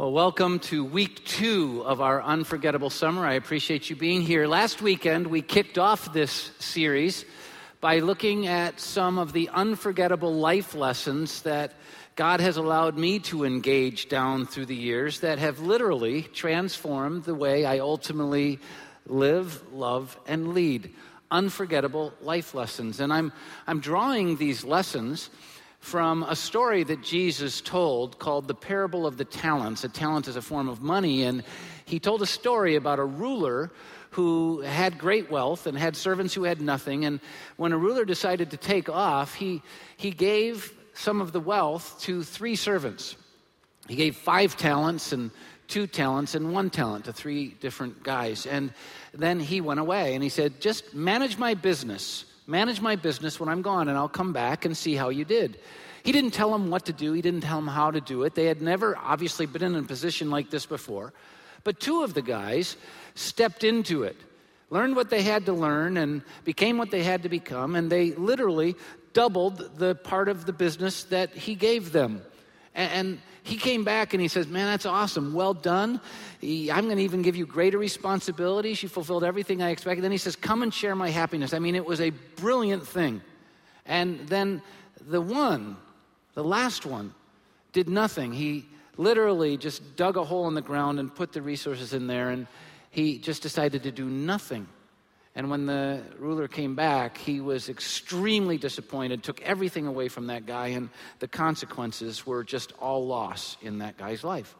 Well, welcome to week two of our unforgettable summer. I appreciate you being here. Last weekend, we kicked off this series by looking at some of the unforgettable life lessons that God has allowed me to engage down through the years that have literally transformed the way I ultimately live, love, and lead. Unforgettable life lessons. And I'm, I'm drawing these lessons from a story that Jesus told called the parable of the talents. A talent is a form of money, and he told a story about a ruler who had great wealth and had servants who had nothing. And when a ruler decided to take off, he, he gave some of the wealth to three servants. He gave five talents and two talents and one talent to three different guys. And then he went away and he said, Just manage my business manage my business when I'm gone, and I'll come back and see how you did. He didn't tell them what to do, he didn't tell them how to do it. They had never, obviously, been in a position like this before. But two of the guys stepped into it, learned what they had to learn, and became what they had to become, and they literally doubled the part of the business that he gave them. And, he came back and he says, Man, that's awesome. Well done. I'm going to even give you greater responsibility. She fulfilled everything I expected. Then he says, Come and share my happiness. I mean, it was a brilliant thing. And then the one, the last one, did nothing. He literally just dug a hole in the ground and put the resources in there, and he just decided to do nothing. And when the ruler came back, he was extremely disappointed, took everything away from that guy, and the consequences were just all loss in that guy's life.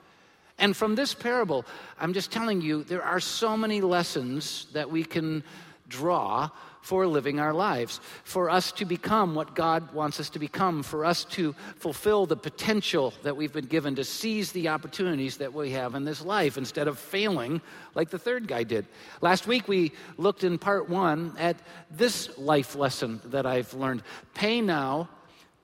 And from this parable, I'm just telling you, there are so many lessons that we can draw for living our lives, for us to become what God wants us to become, for us to fulfill the potential that we've been given, to seize the opportunities that we have in this life instead of failing like the third guy did. Last week we looked in part one at this life lesson that I've learned pay now,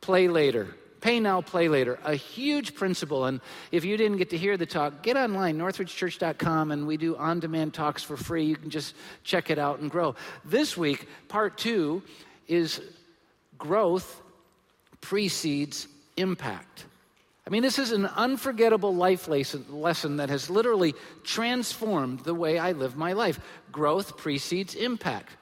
play later. Pay now, play later. A huge principle. And if you didn't get to hear the talk, get online, northridgechurch.com, and we do on demand talks for free. You can just check it out and grow. This week, part two is growth precedes impact. I mean, this is an unforgettable life lesson that has literally transformed the way I live my life. Growth precedes impact.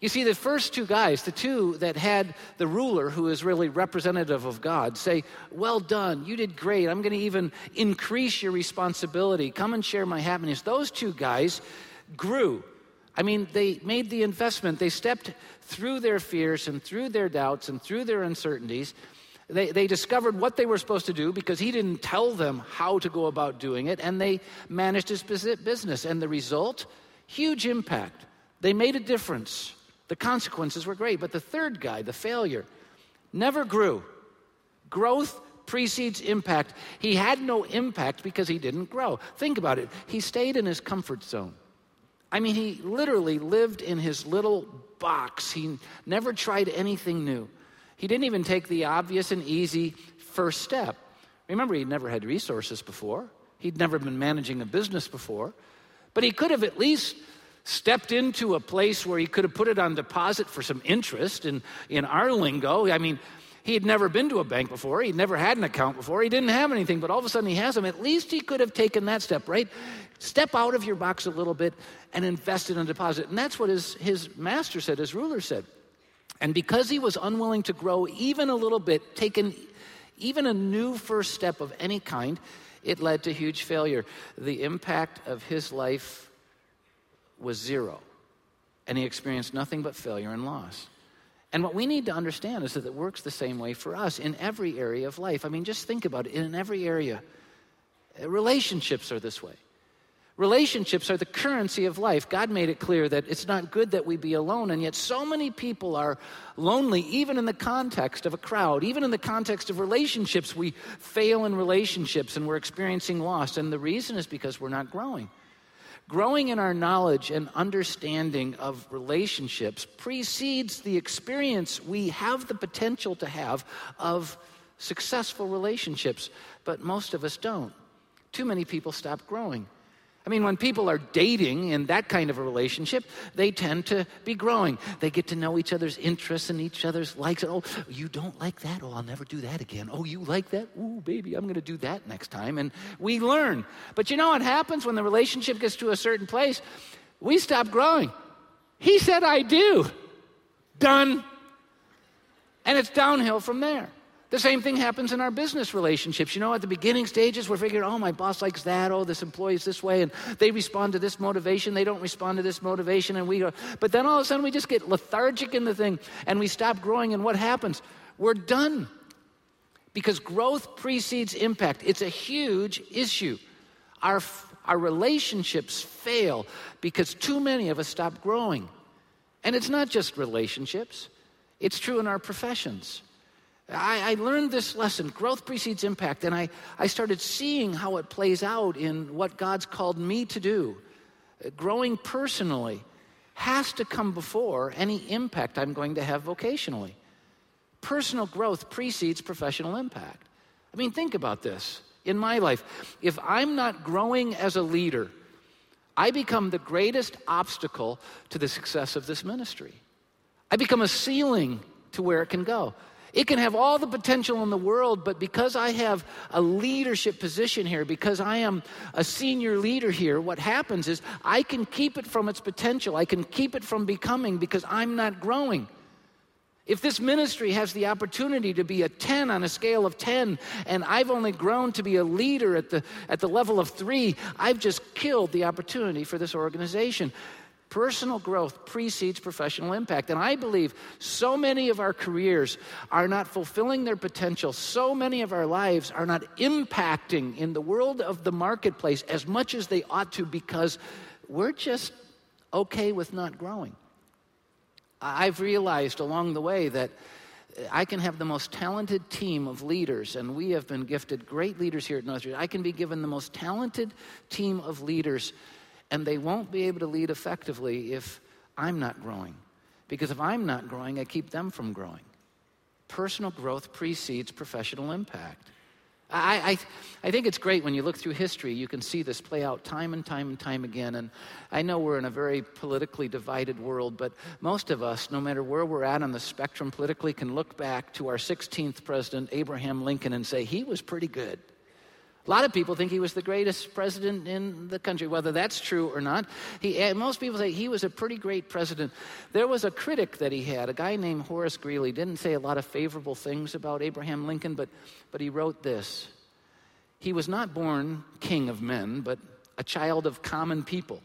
You see, the first two guys, the two that had the ruler, who is really representative of God, say, Well done, you did great. I'm going to even increase your responsibility. Come and share my happiness. Those two guys grew. I mean, they made the investment. They stepped through their fears and through their doubts and through their uncertainties. They, they discovered what they were supposed to do because he didn't tell them how to go about doing it, and they managed his business. And the result? Huge impact. They made a difference. The consequences were great. But the third guy, the failure, never grew. Growth precedes impact. He had no impact because he didn't grow. Think about it. He stayed in his comfort zone. I mean, he literally lived in his little box. He never tried anything new. He didn't even take the obvious and easy first step. Remember, he'd never had resources before, he'd never been managing a business before, but he could have at least stepped into a place where he could have put it on deposit for some interest. And in our lingo, I mean, he had never been to a bank before. He'd never had an account before. He didn't have anything, but all of a sudden he has them. At least he could have taken that step, right? Step out of your box a little bit and invest in a deposit. And that's what his, his master said, his ruler said. And because he was unwilling to grow even a little bit, taken even a new first step of any kind, it led to huge failure. The impact of his life was zero, and he experienced nothing but failure and loss. And what we need to understand is that it works the same way for us in every area of life. I mean, just think about it in every area. Uh, relationships are this way. Relationships are the currency of life. God made it clear that it's not good that we be alone, and yet so many people are lonely, even in the context of a crowd, even in the context of relationships. We fail in relationships and we're experiencing loss, and the reason is because we're not growing. Growing in our knowledge and understanding of relationships precedes the experience we have the potential to have of successful relationships, but most of us don't. Too many people stop growing. I mean, when people are dating in that kind of a relationship, they tend to be growing. They get to know each other's interests and each other's likes. Oh, you don't like that? Oh, I'll never do that again. Oh, you like that? Ooh, baby, I'm going to do that next time. And we learn. But you know what happens when the relationship gets to a certain place? We stop growing. He said, I do. Done. And it's downhill from there. The same thing happens in our business relationships. You know, at the beginning stages, we're figuring, oh, my boss likes that. Oh, this employee's this way. And they respond to this motivation. They don't respond to this motivation. And we go, but then all of a sudden we just get lethargic in the thing and we stop growing. And what happens? We're done. Because growth precedes impact. It's a huge issue. Our, our relationships fail because too many of us stop growing. And it's not just relationships, it's true in our professions. I, I, learned this lesson growth precedes impact, and I, I started seeing how it plays out in what God's called me to do. Growing personally has to come before any impact I'm going to have vocationally. Personal growth precedes professional impact. I mean, think about this in my life. If I'm not growing as a leader, I become the greatest obstacle to the success of this ministry. I become a ceiling to where it can go. It can have all the potential in the world, but because I have a leadership position here, because I am a senior leader here, what happens is I can keep it from its potential. I can keep it from becoming because I'm not growing. If this ministry has the opportunity to be a 10 on a scale of 10, and I've only grown to be a leader at the, at the level of three, I've just killed the opportunity for this organization. Personal growth precedes professional impact. And I believe so many of our careers are not fulfilling their potential. So many of our lives are not impacting in the world of the marketplace as much as they ought to because we're just okay with not growing. I've realized along the way that I can have the most talented team of leaders, and we have been gifted great leaders here at Northridge. I can be given the most talented team of leaders and they won't be able to lead effectively if I'm not growing. Because if I'm not growing, I keep them from growing. Personal growth precedes professional impact. I, I, I, think it's great when you look through history, you can see this play out time and time and time again. And I know we're in a very politically divided world, but most of us, no matter where we're at on the spectrum politically, can look back to our 16th president, Abraham Lincoln, and say, he was pretty good. A lot of people think he was the greatest president in the country, whether that's true or not. He, eh, most people say he was a pretty great president. There was a critic that he had, a guy named Horace Greeley, didn't say a lot of favorable things about Abraham Lincoln, but, but he wrote this He was not born king of men, but a child of common people,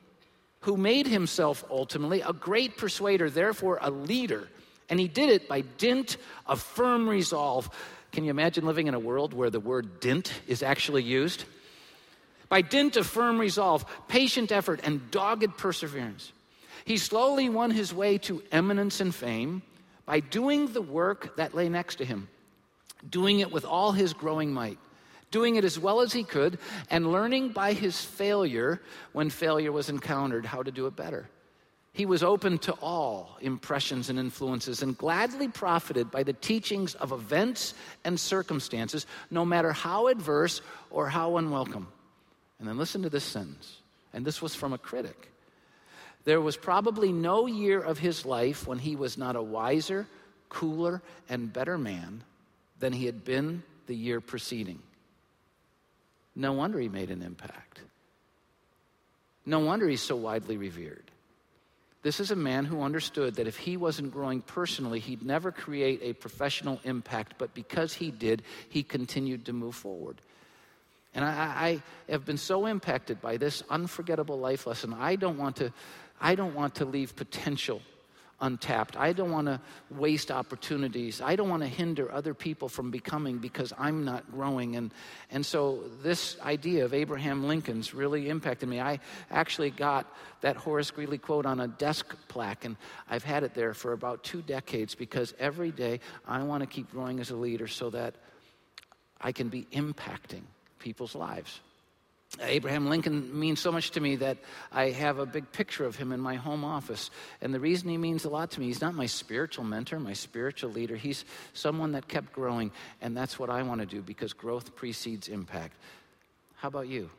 who made himself ultimately a great persuader, therefore a leader. And he did it by dint of firm resolve can you imagine living in a world where the word dint is actually used? By dint of firm resolve, patient effort, and dogged perseverance, he slowly won his way to eminence and fame by doing the work that lay next to him, doing it with all his growing might, doing it as well as he could, and learning by his failure, when failure was encountered, how to do it better. He was open to all impressions and influences and gladly profited by the teachings of events and circumstances, no matter how adverse or how unwelcome. And then listen to this sentence, and this was from a critic. There was probably no year of his life when he was not a wiser, cooler, and better man than he had been the year preceding. No wonder he made an impact. No wonder he's so widely revered. This is a man who understood that if he wasn't growing personally, he'd never create a professional impact, but because he did, he continued to move forward. And I, I, have been so impacted by this unforgettable life lesson. I don't want to, I don't want to leave potential untapped. I don't want to waste opportunities. I don't want to hinder other people from becoming because I'm not growing. And, and so this idea of Abraham Lincoln's really impacted me. I actually got that Horace Greeley quote on a desk plaque, and I've had it there for about two decades because every day I want to keep growing as a leader so that I can be impacting people's lives. Abraham Lincoln means so much to me that I have a big picture of him in my home office. And the reason he means a lot to me, he's not my spiritual mentor, my spiritual leader. He's someone that kept growing, and that's what I want to do because growth precedes impact. How about you?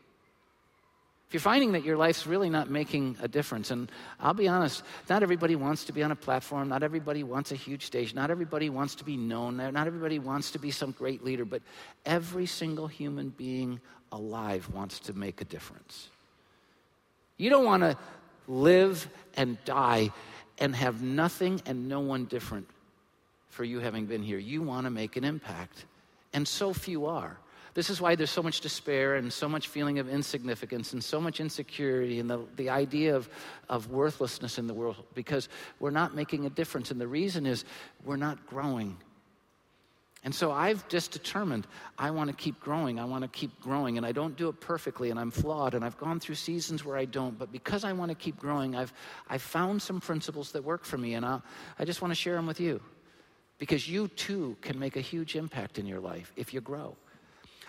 If you're finding that your life's really not making a difference, and I'll be honest, not everybody wants to be on a platform, not everybody wants a huge stage, not everybody wants to be known, not everybody wants to be some great leader, but every single human being alive wants to make a difference. You don't want to live and die and have nothing and no one different for you having been here. You want to make an impact, and so few are. This is why there's so much despair and so much feeling of insignificance and so much insecurity and the, the idea of, of worthlessness in the world because we're not making a difference. And the reason is we're not growing. And so I've just determined I want to keep growing. I want to keep growing. And I don't do it perfectly, and I'm flawed, and I've gone through seasons where I don't. But because I want to keep growing, I've, I've found some principles that work for me, and i I just want to share them with you. Because you too can make a huge impact in your life if you grow.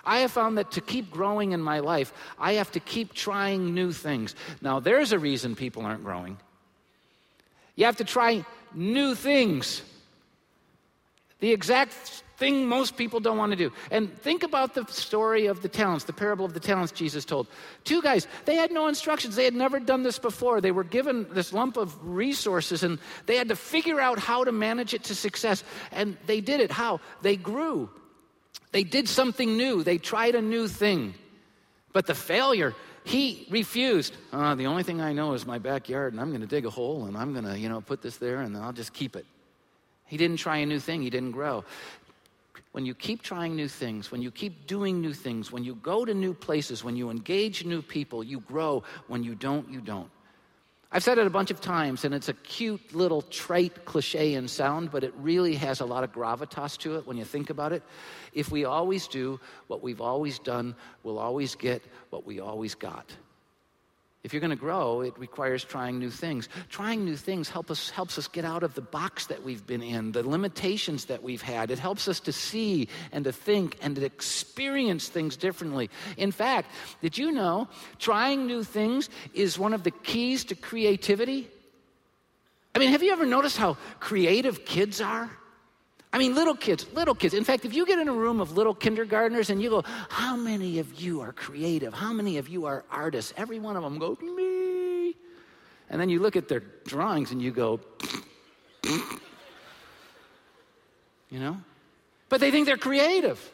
I have found that to keep growing in my life, I have to keep trying new things. Now, there's a reason people aren't growing. You have to try new things. The exact thing most people don't want to do. And think about the story of the talents, the parable of the talents Jesus told. Two guys, they had no instructions. They had never done this before. They were given this lump of resources and they had to figure out how to manage it to success. And they did it. How? They grew. They did something new, they tried a new thing. But the failure, he refused. Uh, the only thing I know is my backyard, and I'm going to dig a hole, and I'm going to, you know, put this there, and I'll just keep it. He didn't try a new thing, he didn't grow. When you keep trying new things, when you keep doing new things, when you go to new places, when you engage new people, you grow. When you don't, you don't. I've said it a bunch of times, and it's a cute little trite cliche in sound, but it really has a lot of gravitas to it when you think about it. If we always do what we've always done, we'll always get what we always got. If you're going to grow, it requires trying new things. Trying new things help us, helps us get out of the box that we've been in, the limitations that we've had. It helps us to see and to think and to experience things differently. In fact, did you know trying new things is one of the keys to creativity? I mean, have you ever noticed how creative kids are? I mean, little kids, little kids. In fact, if you get in a room of little kindergartners and you go, How many of you are creative? How many of you are artists? Every one of them go, Me. And then you look at their drawings and you go, You know? But they think they're creative.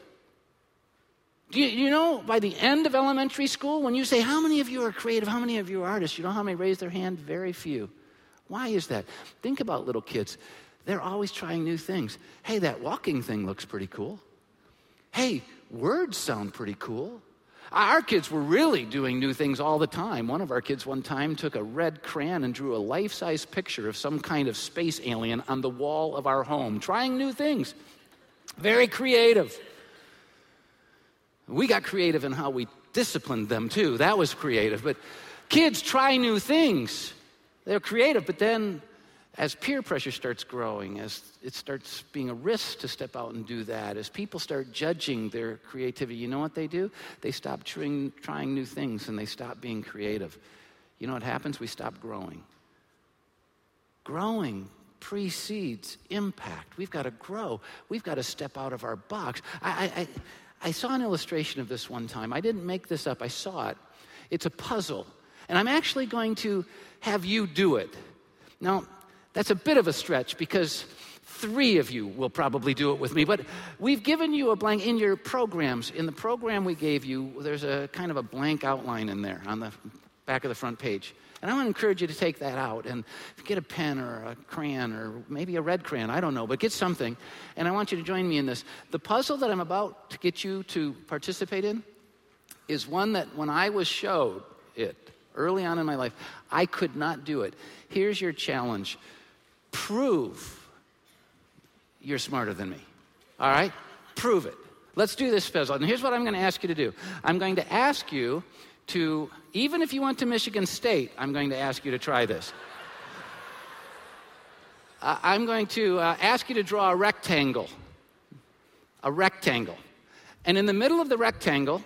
Do you, you, know, by the end of elementary school, when you say, How many of you are creative? How many of you are artists? You know how many raise their hand? Very few. Why is that? Think about little kids. They're always trying new things. Hey, that walking thing looks pretty cool. Hey, words sound pretty cool. Our kids were really doing new things all the time. One of our kids, one time, took a red crayon and drew a life size picture of some kind of space alien on the wall of our home, trying new things. Very creative. We got creative in how we disciplined them, too. That was creative. But kids try new things. They're creative, but then as peer pressure starts growing, as it starts being a risk to step out and do that, as people start judging their creativity, you know what they do? They stop trying, trying new things and they stop being creative. You know what happens? We stop growing. Growing precedes impact. We've got to grow. We've got to step out of our box. I, I, I saw an illustration of this one time. I didn't make this up, I saw it. It's a puzzle. And I'm actually going to have you do it. Now, that's a bit of a stretch because three of you will probably do it with me. But we've given you a blank in your programs. In the program we gave you, there's a kind of a blank outline in there on the back of the front page. And I want to encourage you to take that out and get a pen or a crayon or maybe a red crayon, I don't know, but get something. And I want you to join me in this. The puzzle that I'm about to get you to participate in is one that when I was showed it early on in my life, I could not do it. Here's your challenge prove you're smarter than me. All right? Prove it. Let's do this puzzle. And here's what I'm going to ask you to do I'm going to ask you to, even if you went to Michigan State, I'm going to ask you to try this. uh, I'm going to uh, ask you to draw a rectangle. A rectangle. And in the middle of the rectangle,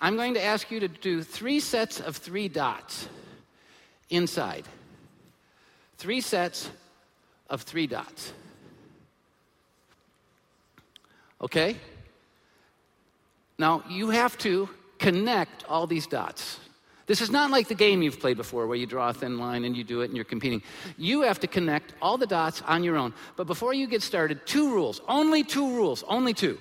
I'm going to ask you to do three sets of three dots inside. Three sets of three dots. Okay? Now, you have to connect all these dots. This is not like the game you've played before where you draw a thin line and you do it and you're competing. You have to connect all the dots on your own. But before you get started, two rules, only two rules, only two.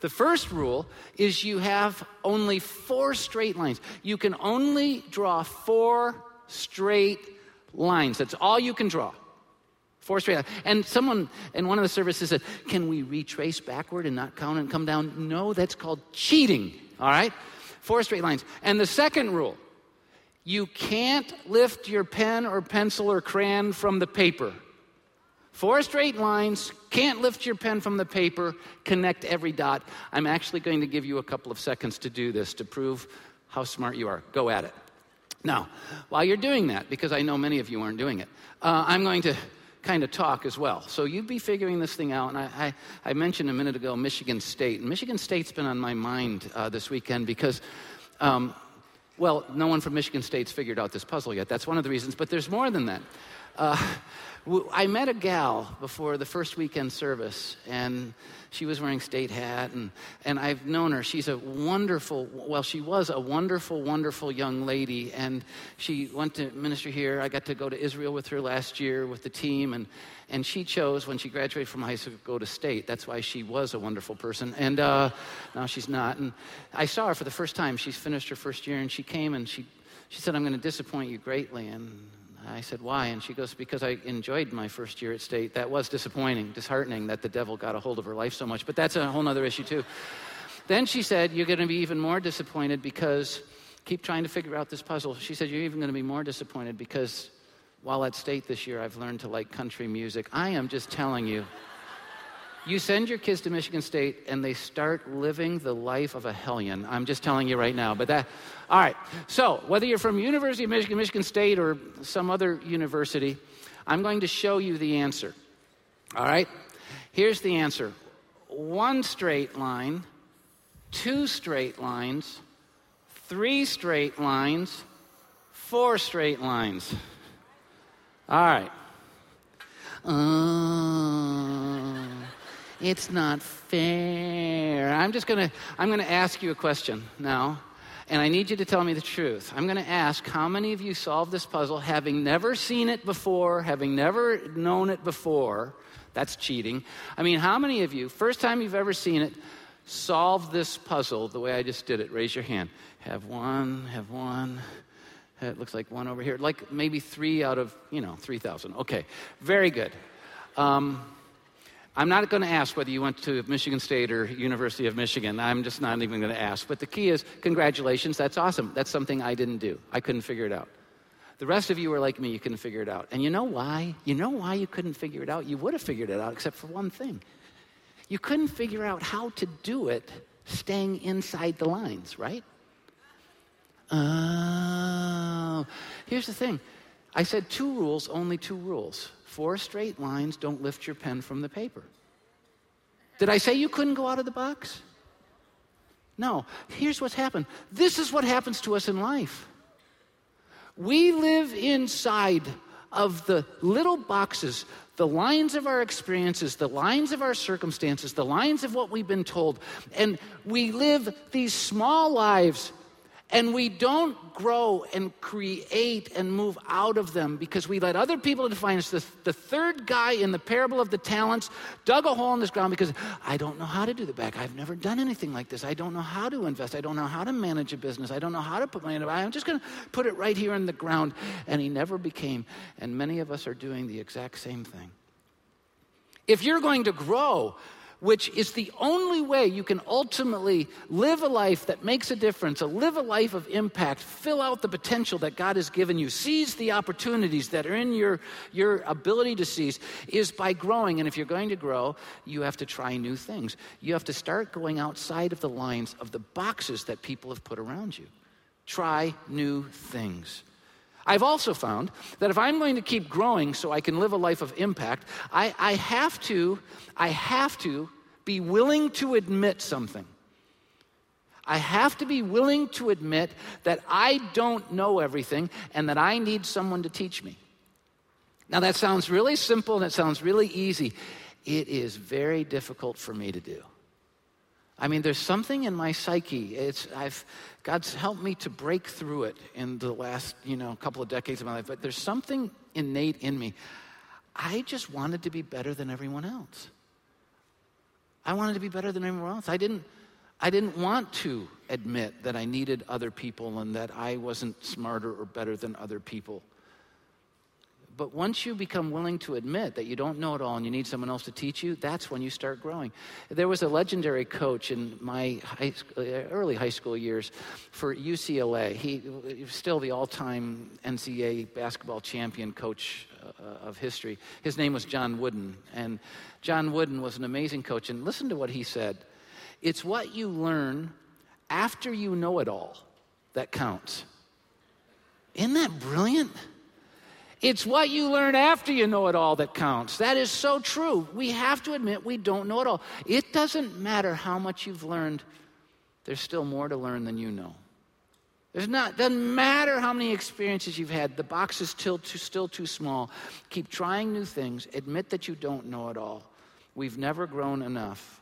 The first rule is you have only four straight lines. You can only draw four straight lines. That's all you can draw. Four straight. And someone in one of the services said, Can we retrace backward and not count and come down? No, that's called cheating. All right? Four straight lines. And the second rule you can't lift your pen or pencil or crayon from the paper. Four straight lines, can't lift your pen from the paper, connect every dot. I'm actually going to give you a couple of seconds to do this to prove how smart you are. Go at it. Now, while you're doing that, because I know many of you aren't doing it, uh, I'm going to kind of talk as well. So you'd be figuring this thing out. And I, I, I mentioned a minute ago Michigan State. And Michigan State's been on my mind uh, this weekend because, um, well, no one from Michigan State's figured out this puzzle yet. That's one of the reasons. But there's more than that. Uh, I met a gal before the first weekend service, and she was wearing state hat, and, and I've known her. She's a wonderful, well, she was a wonderful, wonderful young lady, and she went to minister here. I got to go to Israel with her last year with the team, and, and she chose, when she graduated from high school, to go to state. That's why she was a wonderful person, and uh, now she's not. And I saw her for the first time. She's finished her first year, and she came and she, she said, I'm going to disappoint you greatly, and I said, Why? And she goes, Because I enjoyed my first year at state. That was disappointing, disheartening that the devil got a hold of her life so much. But that's a whole other issue, too. Then she said, You're going to be even more disappointed because keep trying to figure out this puzzle. She said, You're even going to be more disappointed because while at state this year, I've learned to like country music. I am just telling you. You send your kids to Michigan State and they start living the life of a hellion. I'm just telling you right now. But that, all right. So whether you're from University of Michigan, Michigan State, or some other university, I'm going to show you the answer. All right. Here's the answer: one straight line, two straight lines, three straight lines, four straight lines. All right. Uh, it's not fair. I'm just going to I'm going to ask you a question now, and I need you to tell me the truth. I'm going to ask how many of you solved this puzzle having never seen it before, having never known it before? That's cheating. I mean, how many of you, first time you've ever seen it, solved this puzzle the way I just did it? Raise your hand. Have one, have one. It looks like one over here. Like maybe three out of, you know, 3,000. Okay, very good. Um, I'm not going to ask whether you went to Michigan State or University of Michigan. I'm just not even going to ask. But the key is, congratulations, that's awesome. That's something I didn't do. I couldn't figure it out. The rest of you were like me, you couldn't figure it out. And you know why? You know why you couldn't figure it out? You would have figured it out, except for one thing. You couldn't figure out how to do it staying inside the lines, right? Oh, here's the thing. I said two rules, only two rules. Four straight lines, don't lift your pen from the paper. Did I say you couldn't go out of the box? No. Here's what's happened this is what happens to us in life. We live inside of the little boxes, the lines of our experiences, the lines of our circumstances, the lines of what we've been told. And we live these small lives and we don't grow and create and move out of them because we let other people define us. The, the third guy in the parable of the talents dug a hole in this ground because I don't know how to do the back. I've never done anything like this. I don't know how to invest. I don't know how to manage a business. I don't know how to put money in. I'm just going to put it right here in the ground. And he never became. And many of us are doing the exact same thing. If you're going to grow, which is the only way you can ultimately live a life that makes a difference, live a life of impact, fill out the potential that God has given you, seize the opportunities that are in your, your ability to seize, is by growing. And if you're going to grow, you have to try new things. You have to start going outside of the lines of the boxes that people have put around you. Try new things. I've also found that if I'm going to keep growing so I can live a life of impact, I, I, have to, I have to be willing to admit something. I have to be willing to admit that I don't know everything and that I need someone to teach me. Now, that sounds really simple and it sounds really easy. It is very difficult for me to do. I mean, there's something in my psyche. It's, I've, God's helped me to break through it in the last, you know, couple of decades of my life, but there's something innate in me. I just wanted to be better than everyone else. I wanted to be better than everyone else. I didn't, I didn't want to admit that I needed other people and that I wasn't smarter or better than other people. But once you become willing to admit that you don't know it all and you need someone else to teach you, that's when you start growing. There was a legendary coach in my high school, early high school years for UCLA. He, he was still the all time NCAA basketball champion coach uh, of history. His name was John Wooden. And John Wooden was an amazing coach. And listen to what he said It's what you learn after you know it all that counts. Isn't that brilliant? It's what you learn after you know it all that counts. That is so true. We have to admit we don't know it all. It doesn't matter how much you've learned, there's still more to learn than you know. Not, doesn't matter how many experiences you've had, the box is still too, still too small. Keep trying new things, admit that you don't know it all. We've never grown enough.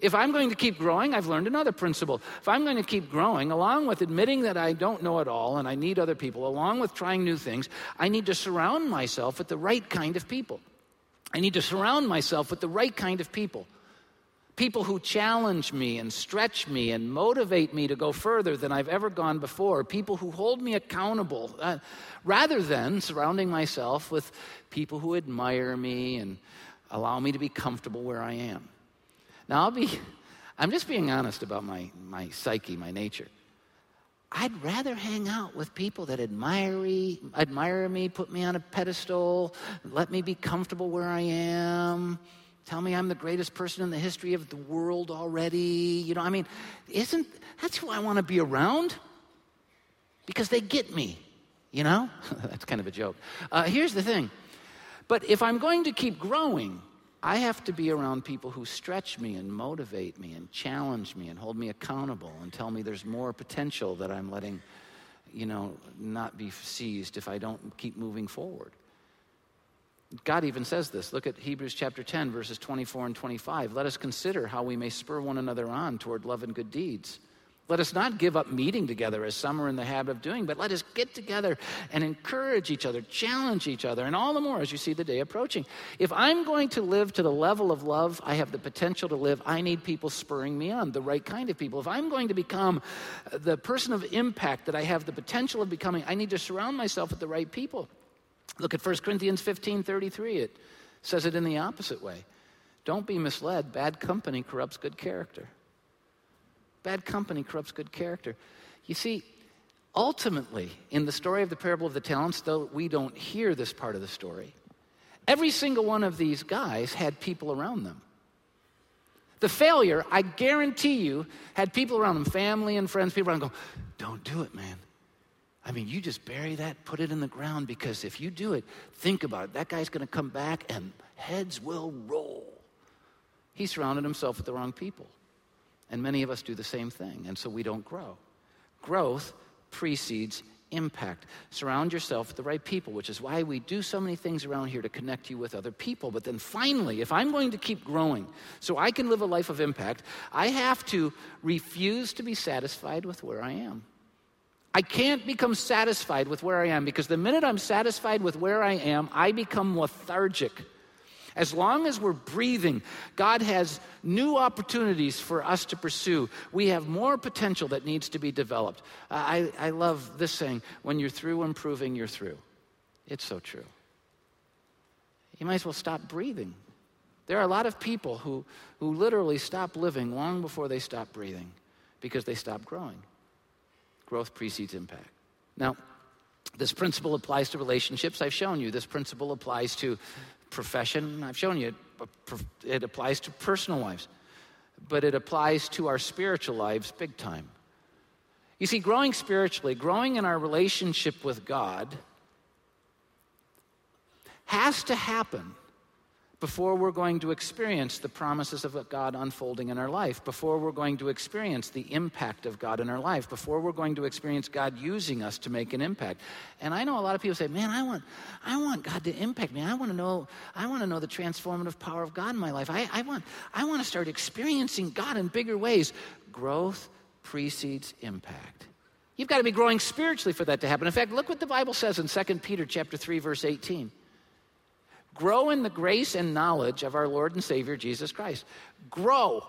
If I'm going to keep growing, I've learned another principle. If I'm going to keep growing, along with admitting that I don't know it all and I need other people, along with trying new things, I need to surround myself with the right kind of people. I need to surround myself with the right kind of people. People who challenge me and stretch me and motivate me to go further than I've ever gone before. People who hold me accountable, uh, rather than surrounding myself with people who admire me and allow me to be comfortable where I am. Now, I'll be, I'm just being honest about my, my psyche, my nature. I'd rather hang out with people that admire me, admire me, put me on a pedestal, let me be comfortable where I am, tell me I'm the greatest person in the history of the world already. You know, I mean, isn't that's who I want to be around? Because they get me, you know? that's kind of a joke. Uh, here's the thing. But if I'm going to keep growing, I have to be around people who stretch me and motivate me and challenge me and hold me accountable and tell me there's more potential that I'm letting, you know, not be seized if I don't keep moving forward. God even says this. Look at Hebrews chapter 10, verses 24 and 25. Let us consider how we may spur one another on toward love and good deeds. Let us not give up meeting together as some are in the habit of doing, but let us get together and encourage each other, challenge each other, and all the more as you see the day approaching. If I'm going to live to the level of love I have the potential to live, I need people spurring me on, the right kind of people. If I'm going to become the person of impact that I have the potential of becoming, I need to surround myself with the right people. Look at 1 Corinthians 15 33. It says it in the opposite way. Don't be misled. Bad company corrupts good character. Bad company corrupts good character. You see, ultimately, in the story of the parable of the talents, though we don't hear this part of the story, every single one of these guys had people around them. The failure, I guarantee you, had people around them, family and friends, people around them go, Don't do it, man. I mean, you just bury that, put it in the ground, because if you do it, think about it. That guy's going to come back and heads will roll. He surrounded himself with the wrong people. And many of us do the same thing, and so we don't grow. Growth precedes impact. Surround yourself with the right people, which is why we do so many things around here to connect you with other people. But then finally, if I'm going to keep growing so I can live a life of impact, I have to refuse to be satisfied with where I am. I can't become satisfied with where I am because the minute I'm satisfied with where I am, I become lethargic. As long as we're breathing, God has new opportunities for us to pursue. We have more potential that needs to be developed. I, I love this saying when you're through improving, you're through. It's so true. You might as well stop breathing. There are a lot of people who, who literally stop living long before they stop breathing because they stop growing. Growth precedes impact. Now, this principle applies to relationships. I've shown you this principle applies to profession. I've shown you it applies to personal lives, but it applies to our spiritual lives big time. You see, growing spiritually, growing in our relationship with God, has to happen before we're going to experience the promises of God unfolding in our life, before we're going to experience the impact of God in our life, before we're going to experience God using us to make an impact. And I know a lot of people say, "Man, I want, I want God to impact me. I want to know, I want to know the transformative power of God in my life. I, I want, I want to start experiencing God in bigger ways." Growth precedes impact. You've got to be growing spiritually for that to happen. In fact, look what the Bible says in 2 Peter chapter 3 verse 18. Grow in the grace and knowledge of our Lord and Savior Jesus Christ. Grow.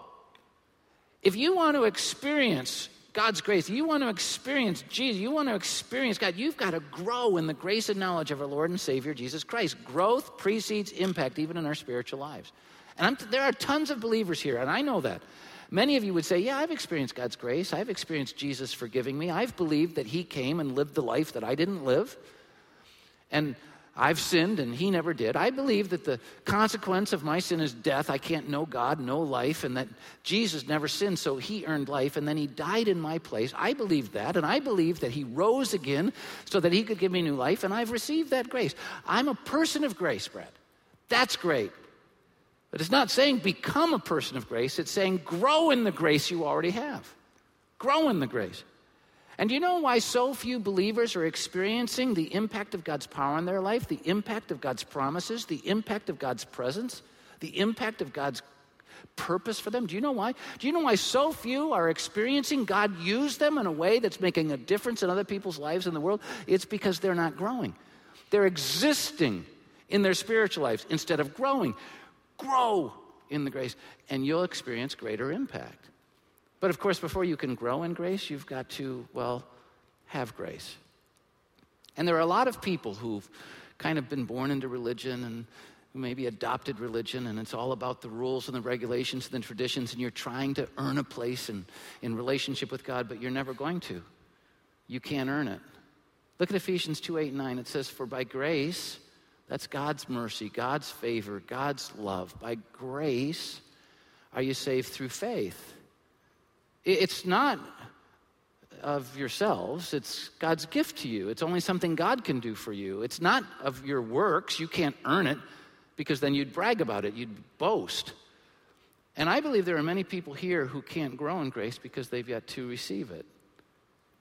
If you want to experience God's grace, you want to experience Jesus, you want to experience God, you've got to grow in the grace and knowledge of our Lord and Savior Jesus Christ. Growth precedes impact, even in our spiritual lives. And I'm, there are tons of believers here, and I know that. Many of you would say, Yeah, I've experienced God's grace. I've experienced Jesus forgiving me. I've believed that He came and lived the life that I didn't live. And I've sinned and he never did. I believe that the consequence of my sin is death. I can't know God, know life, and that Jesus never sinned, so he earned life, and then he died in my place. I believe that, and I believe that he rose again so that he could give me new life, and I've received that grace. I'm a person of grace, Brad. That's great. But it's not saying become a person of grace, it's saying grow in the grace you already have. Grow in the grace. And do you know why so few believers are experiencing the impact of God's power in their life, the impact of God's promises, the impact of God's presence, the impact of God's purpose for them? Do you know why? Do you know why so few are experiencing God use them in a way that's making a difference in other people's lives in the world? It's because they're not growing. They're existing in their spiritual lives instead of growing. Grow in the grace, and you'll experience greater impact. But of course, before you can grow in grace, you've got to, well, have grace. And there are a lot of people who've kind of been born into religion and maybe adopted religion, and it's all about the rules and the regulations and the traditions, and you're trying to earn a place in, in relationship with God, but you're never going to. You can't earn it. Look at Ephesians 2 8 and 9. It says, For by grace, that's God's mercy, God's favor, God's love. By grace are you saved through faith. It's not of yourselves, it's God's gift to you. It's only something God can do for you. It's not of your works. You can't earn it because then you'd brag about it, you'd boast. And I believe there are many people here who can't grow in grace because they've yet to receive it.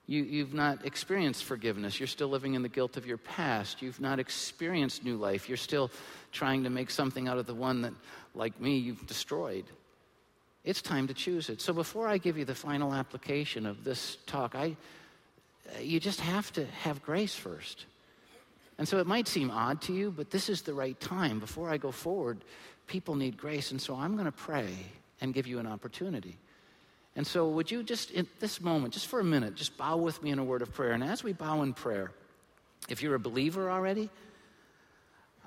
You, have not experienced forgiveness. You're still living in the guilt of your past. You've not experienced new life. You're still trying to make something out of the one that, like me, you've destroyed. It's time to choose it. So before I give you the final application of this talk, I, you just have to have grace first. And so it might seem odd to you, but this is the right time. Before I go forward, people need grace. And so I'm going to pray and give you an opportunity. And so, would you just, in this moment, just for a minute, just bow with me in a word of prayer? And as we bow in prayer, if you're a believer already,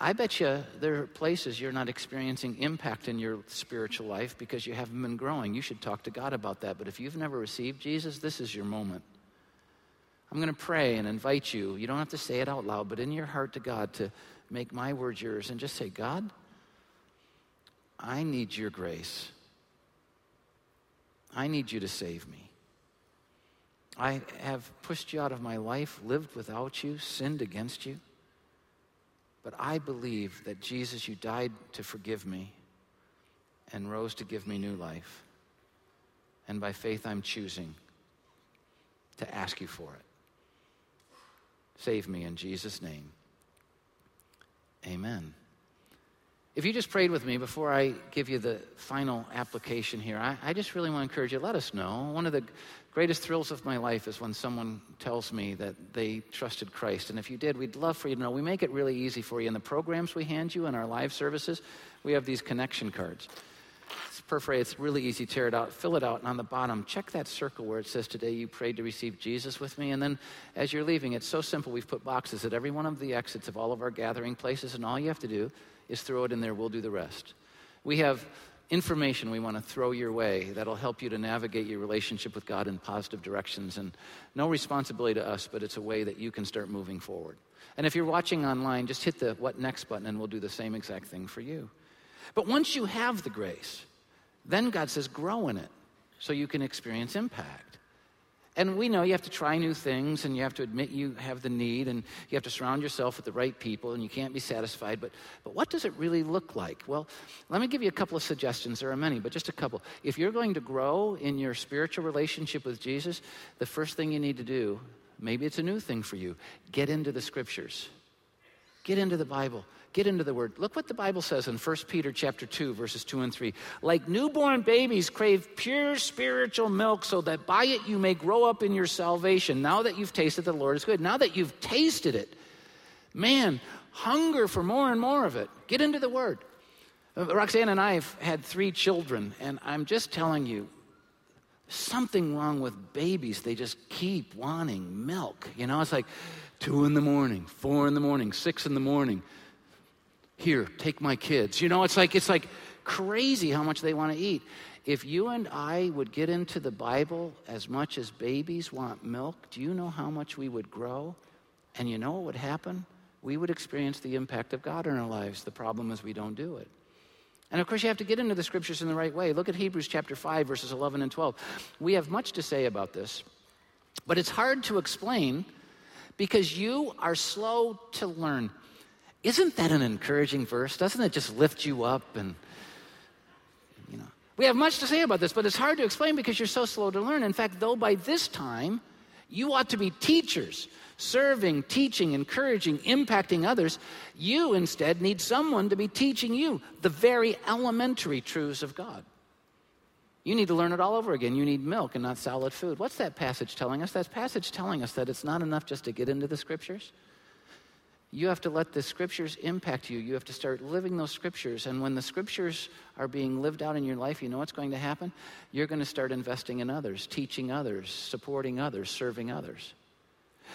I bet you there are places you're not experiencing impact in your spiritual life because you haven't been growing. You should talk to God about that. But if you've never received Jesus, this is your moment. I'm going to pray and invite you. You don't have to say it out loud, but in your heart to God to make my words yours and just say, God, I need your grace. I need you to save me. I have pushed you out of my life, lived without you, sinned against you. But I believe that Jesus, you died to forgive me and rose to give me new life. And by faith, I'm choosing to ask you for it. Save me in Jesus' name. Amen. If you just prayed with me before I give you the final application here, I, I, just really want to encourage you. Let us know. One of the greatest thrills of my life is when someone tells me that they trusted Christ. And if you did, we'd love for you to know. We make it really easy for you. In the programs we hand you in our live services, we have these connection cards. It's perforated, It's really easy. Tear it out, fill it out, and on the bottom, check that circle where it says, Today you prayed to receive Jesus with me. And then as you're leaving, it's so simple. We've put boxes at every one of the exits of all of our gathering places, and all you have to do is throw it in there. We'll do the rest. We have information we want to throw your way that'll help you to navigate your relationship with God in positive directions. And no responsibility to us, but it's a way that you can start moving forward. And if you're watching online, just hit the what next button and we'll do the same exact thing for you. But once you have the grace, then God says, grow in it so you can experience impact. And we know you have to try new things and you have to admit you have the need and you have to surround yourself with the right people and you can't be satisfied. But, but what does it really look like? Well, let me give you a couple of suggestions. There are many, but just a couple. If you're going to grow in your spiritual relationship with Jesus, the first thing you need to do, maybe it's a new thing for you, get into the scriptures. Get into the Bible. Get into the word. Look what the Bible says in 1 Peter chapter 2 verses 2 and 3. Like newborn babies crave pure spiritual milk so that by it you may grow up in your salvation. Now that you've tasted the Lord is good. Now that you've tasted it. Man, hunger for more and more of it. Get into the word. Uh, Roxanne and I have had three children and I'm just telling you something wrong with babies. They just keep wanting milk. You know, it's like 2 in the morning, 4 in the morning, 6 in the morning here take my kids you know it's like it's like crazy how much they want to eat if you and i would get into the bible as much as babies want milk do you know how much we would grow and you know what would happen we would experience the impact of god in our lives the problem is we don't do it and of course, you have to get into the scriptures in the right way. Look at Hebrews chapter 5, verses 11 and 12. We have much to say about this, but it's hard to explain because you are slow to learn. Isn't that an encouraging verse? Doesn't it just lift you up and you know? We have much to say about this, but it's hard to explain because you're so slow to learn. In fact, though by this time you ought to be teachers, serving, teaching, encouraging, impacting others, you instead need someone to be teaching you the very elementary truths of God. You need to learn it all over again. You need milk and not solid food. What's that passage telling us? That passage telling us that it's not enough just to get into the scriptures. You have to let the scriptures impact you. You have to start living those scriptures. And when the scriptures are being lived out in your life, you know what's going to happen? You're going to start investing in others, teaching others, supporting others, serving others.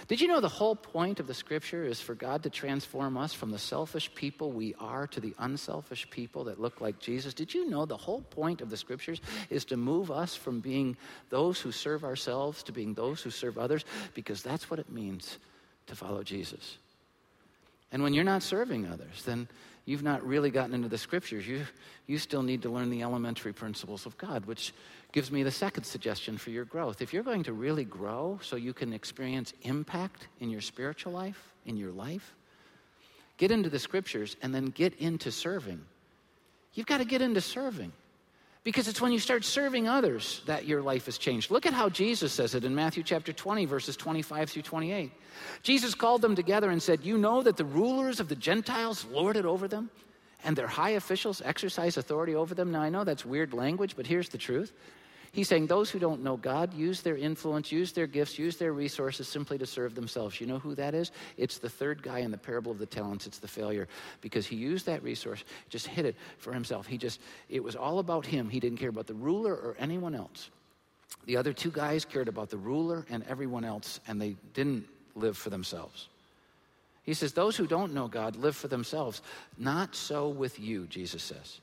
Did you know the whole point of the scripture is for God to transform us from the selfish people we are to the unselfish people that look like Jesus? Did you know the whole point of the scriptures is to move us from being those who serve ourselves to being those who serve others? Because that's what it means to follow Jesus. And when you're not serving others, then you've not really gotten into the scriptures. You, you still need to learn the elementary principles of God, which gives me the second suggestion for your growth. If you're going to really grow so you can experience impact in your spiritual life, in your life, get into the scriptures and then get into serving. You've got to get into serving. Because it's when you start serving others that your life has changed. Look at how Jesus says it in Matthew chapter 20, verses 25 through 28. Jesus called them together and said, You know that the rulers of the Gentiles lord it over them, and their high officials exercise authority over them. Now, I know that's weird language, but here's the truth He's saying those who don't know God use their influence, use their gifts, use their resources simply to serve themselves. You know who that is? It's the third guy in the parable of the talents. It's the failure because he used that resource, just hid it for himself. He just, it was all about him. He didn't care about the ruler or anyone else. The other two guys cared about the ruler and everyone else, and they didn't live for themselves. He says, Those who don't know God live for themselves. Not so with you, Jesus says.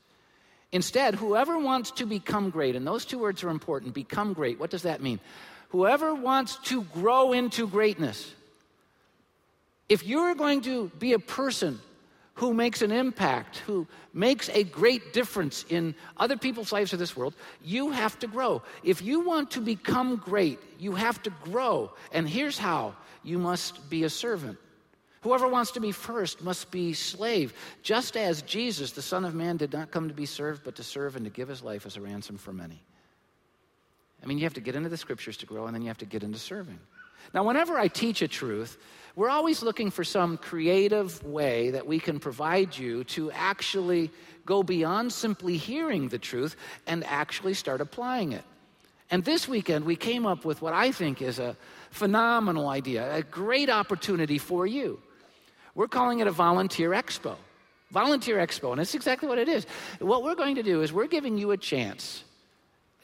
Instead, whoever wants to become great, and those two words are important become great. What does that mean? Whoever wants to grow into greatness. If you're going to be a person who makes an impact, who makes a great difference in other people's lives of this world, you have to grow. If you want to become great, you have to grow. And here's how you must be a servant. Whoever wants to be first must be slave, just as Jesus, the Son of Man, did not come to be served, but to serve and to give his life as a ransom for many. I mean, you have to get into the scriptures to grow, and then you have to get into serving. Now, whenever I teach a truth, we're always looking for some creative way that we can provide you to actually go beyond simply hearing the truth and actually start applying it. And this weekend, we came up with what I think is a phenomenal idea, a great opportunity for you. We're calling it a volunteer expo. Volunteer expo, and that's exactly what it is. What we're going to do is we're giving you a chance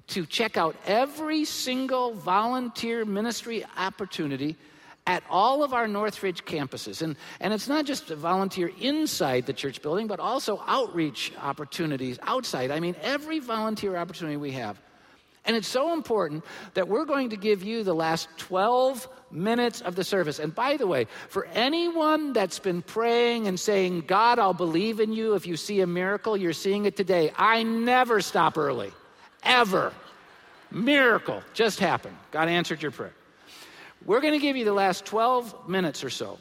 to check out every single volunteer ministry opportunity at all of our Northridge campuses. And, and it's not just volunteer inside the church building, but also outreach opportunities outside. I mean, every volunteer opportunity we have. And it's so important that we're going to give you the last 12 minutes of the service. And by the way, for anyone that's been praying and saying, God, I'll believe in you if you see a miracle, you're seeing it today. I never stop early, ever. Miracle just happened. God answered your prayer. We're going to give you the last 12 minutes or so.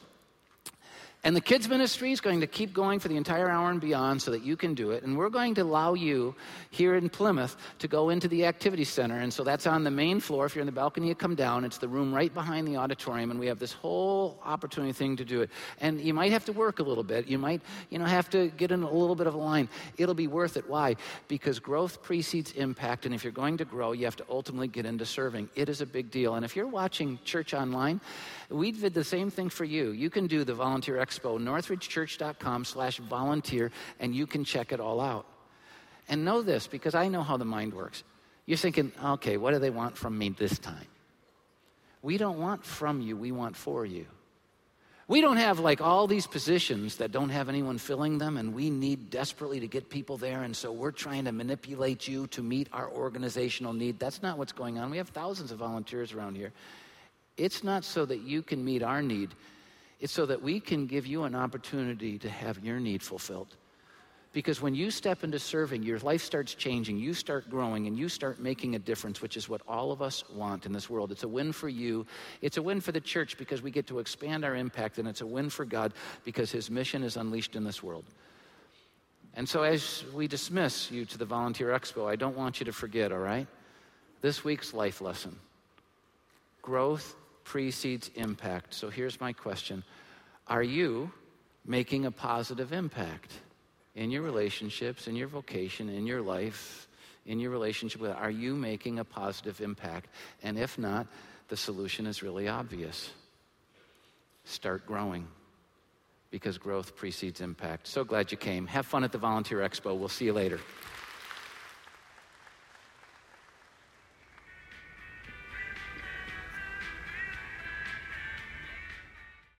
And the kids' ministry is going to keep going for the entire hour and beyond so that you can do it. And we're going to allow you here in Plymouth to go into the activity center. And so that's on the main floor. If you're in the balcony, you come down. It's the room right behind the auditorium. And we have this whole opportunity thing to do it. And you might have to work a little bit. You might, you know, have to get in a little bit of a line. It'll be worth it. Why? Because growth precedes impact. And if you're going to grow, you have to ultimately get into serving. It is a big deal. And if you're watching church online, we did the same thing for you. You can do the Volunteer Expo, northridgechurch.com slash volunteer, and you can check it all out. And know this, because I know how the mind works. You're thinking, okay, what do they want from me this time? We don't want from you, we want for you. We don't have like all these positions that don't have anyone filling them, and we need desperately to get people there, and so we're trying to manipulate you to meet our organizational need. That's not what's going on. We have thousands of volunteers around here. It's not so that you can meet our need, it's so that we can give you an opportunity to have your need fulfilled. Because when you step into serving, your life starts changing, you start growing, and you start making a difference, which is what all of us want in this world. It's a win for you. It's a win for the church because we get to expand our impact, and it's a win for God because His mission is unleashed in this world. And so, as we dismiss you to the Volunteer Expo, I don't want you to forget, all right? This week's life lesson growth precedes impact. So here's my question Are you making a positive impact in your relationships, in your vocation, in your life, in your relationship with? Are you making a positive impact? And if not, the solution is really obvious. Start growing because growth precedes impact. So glad you came. Have fun at the Volunteer Expo. We'll see you later.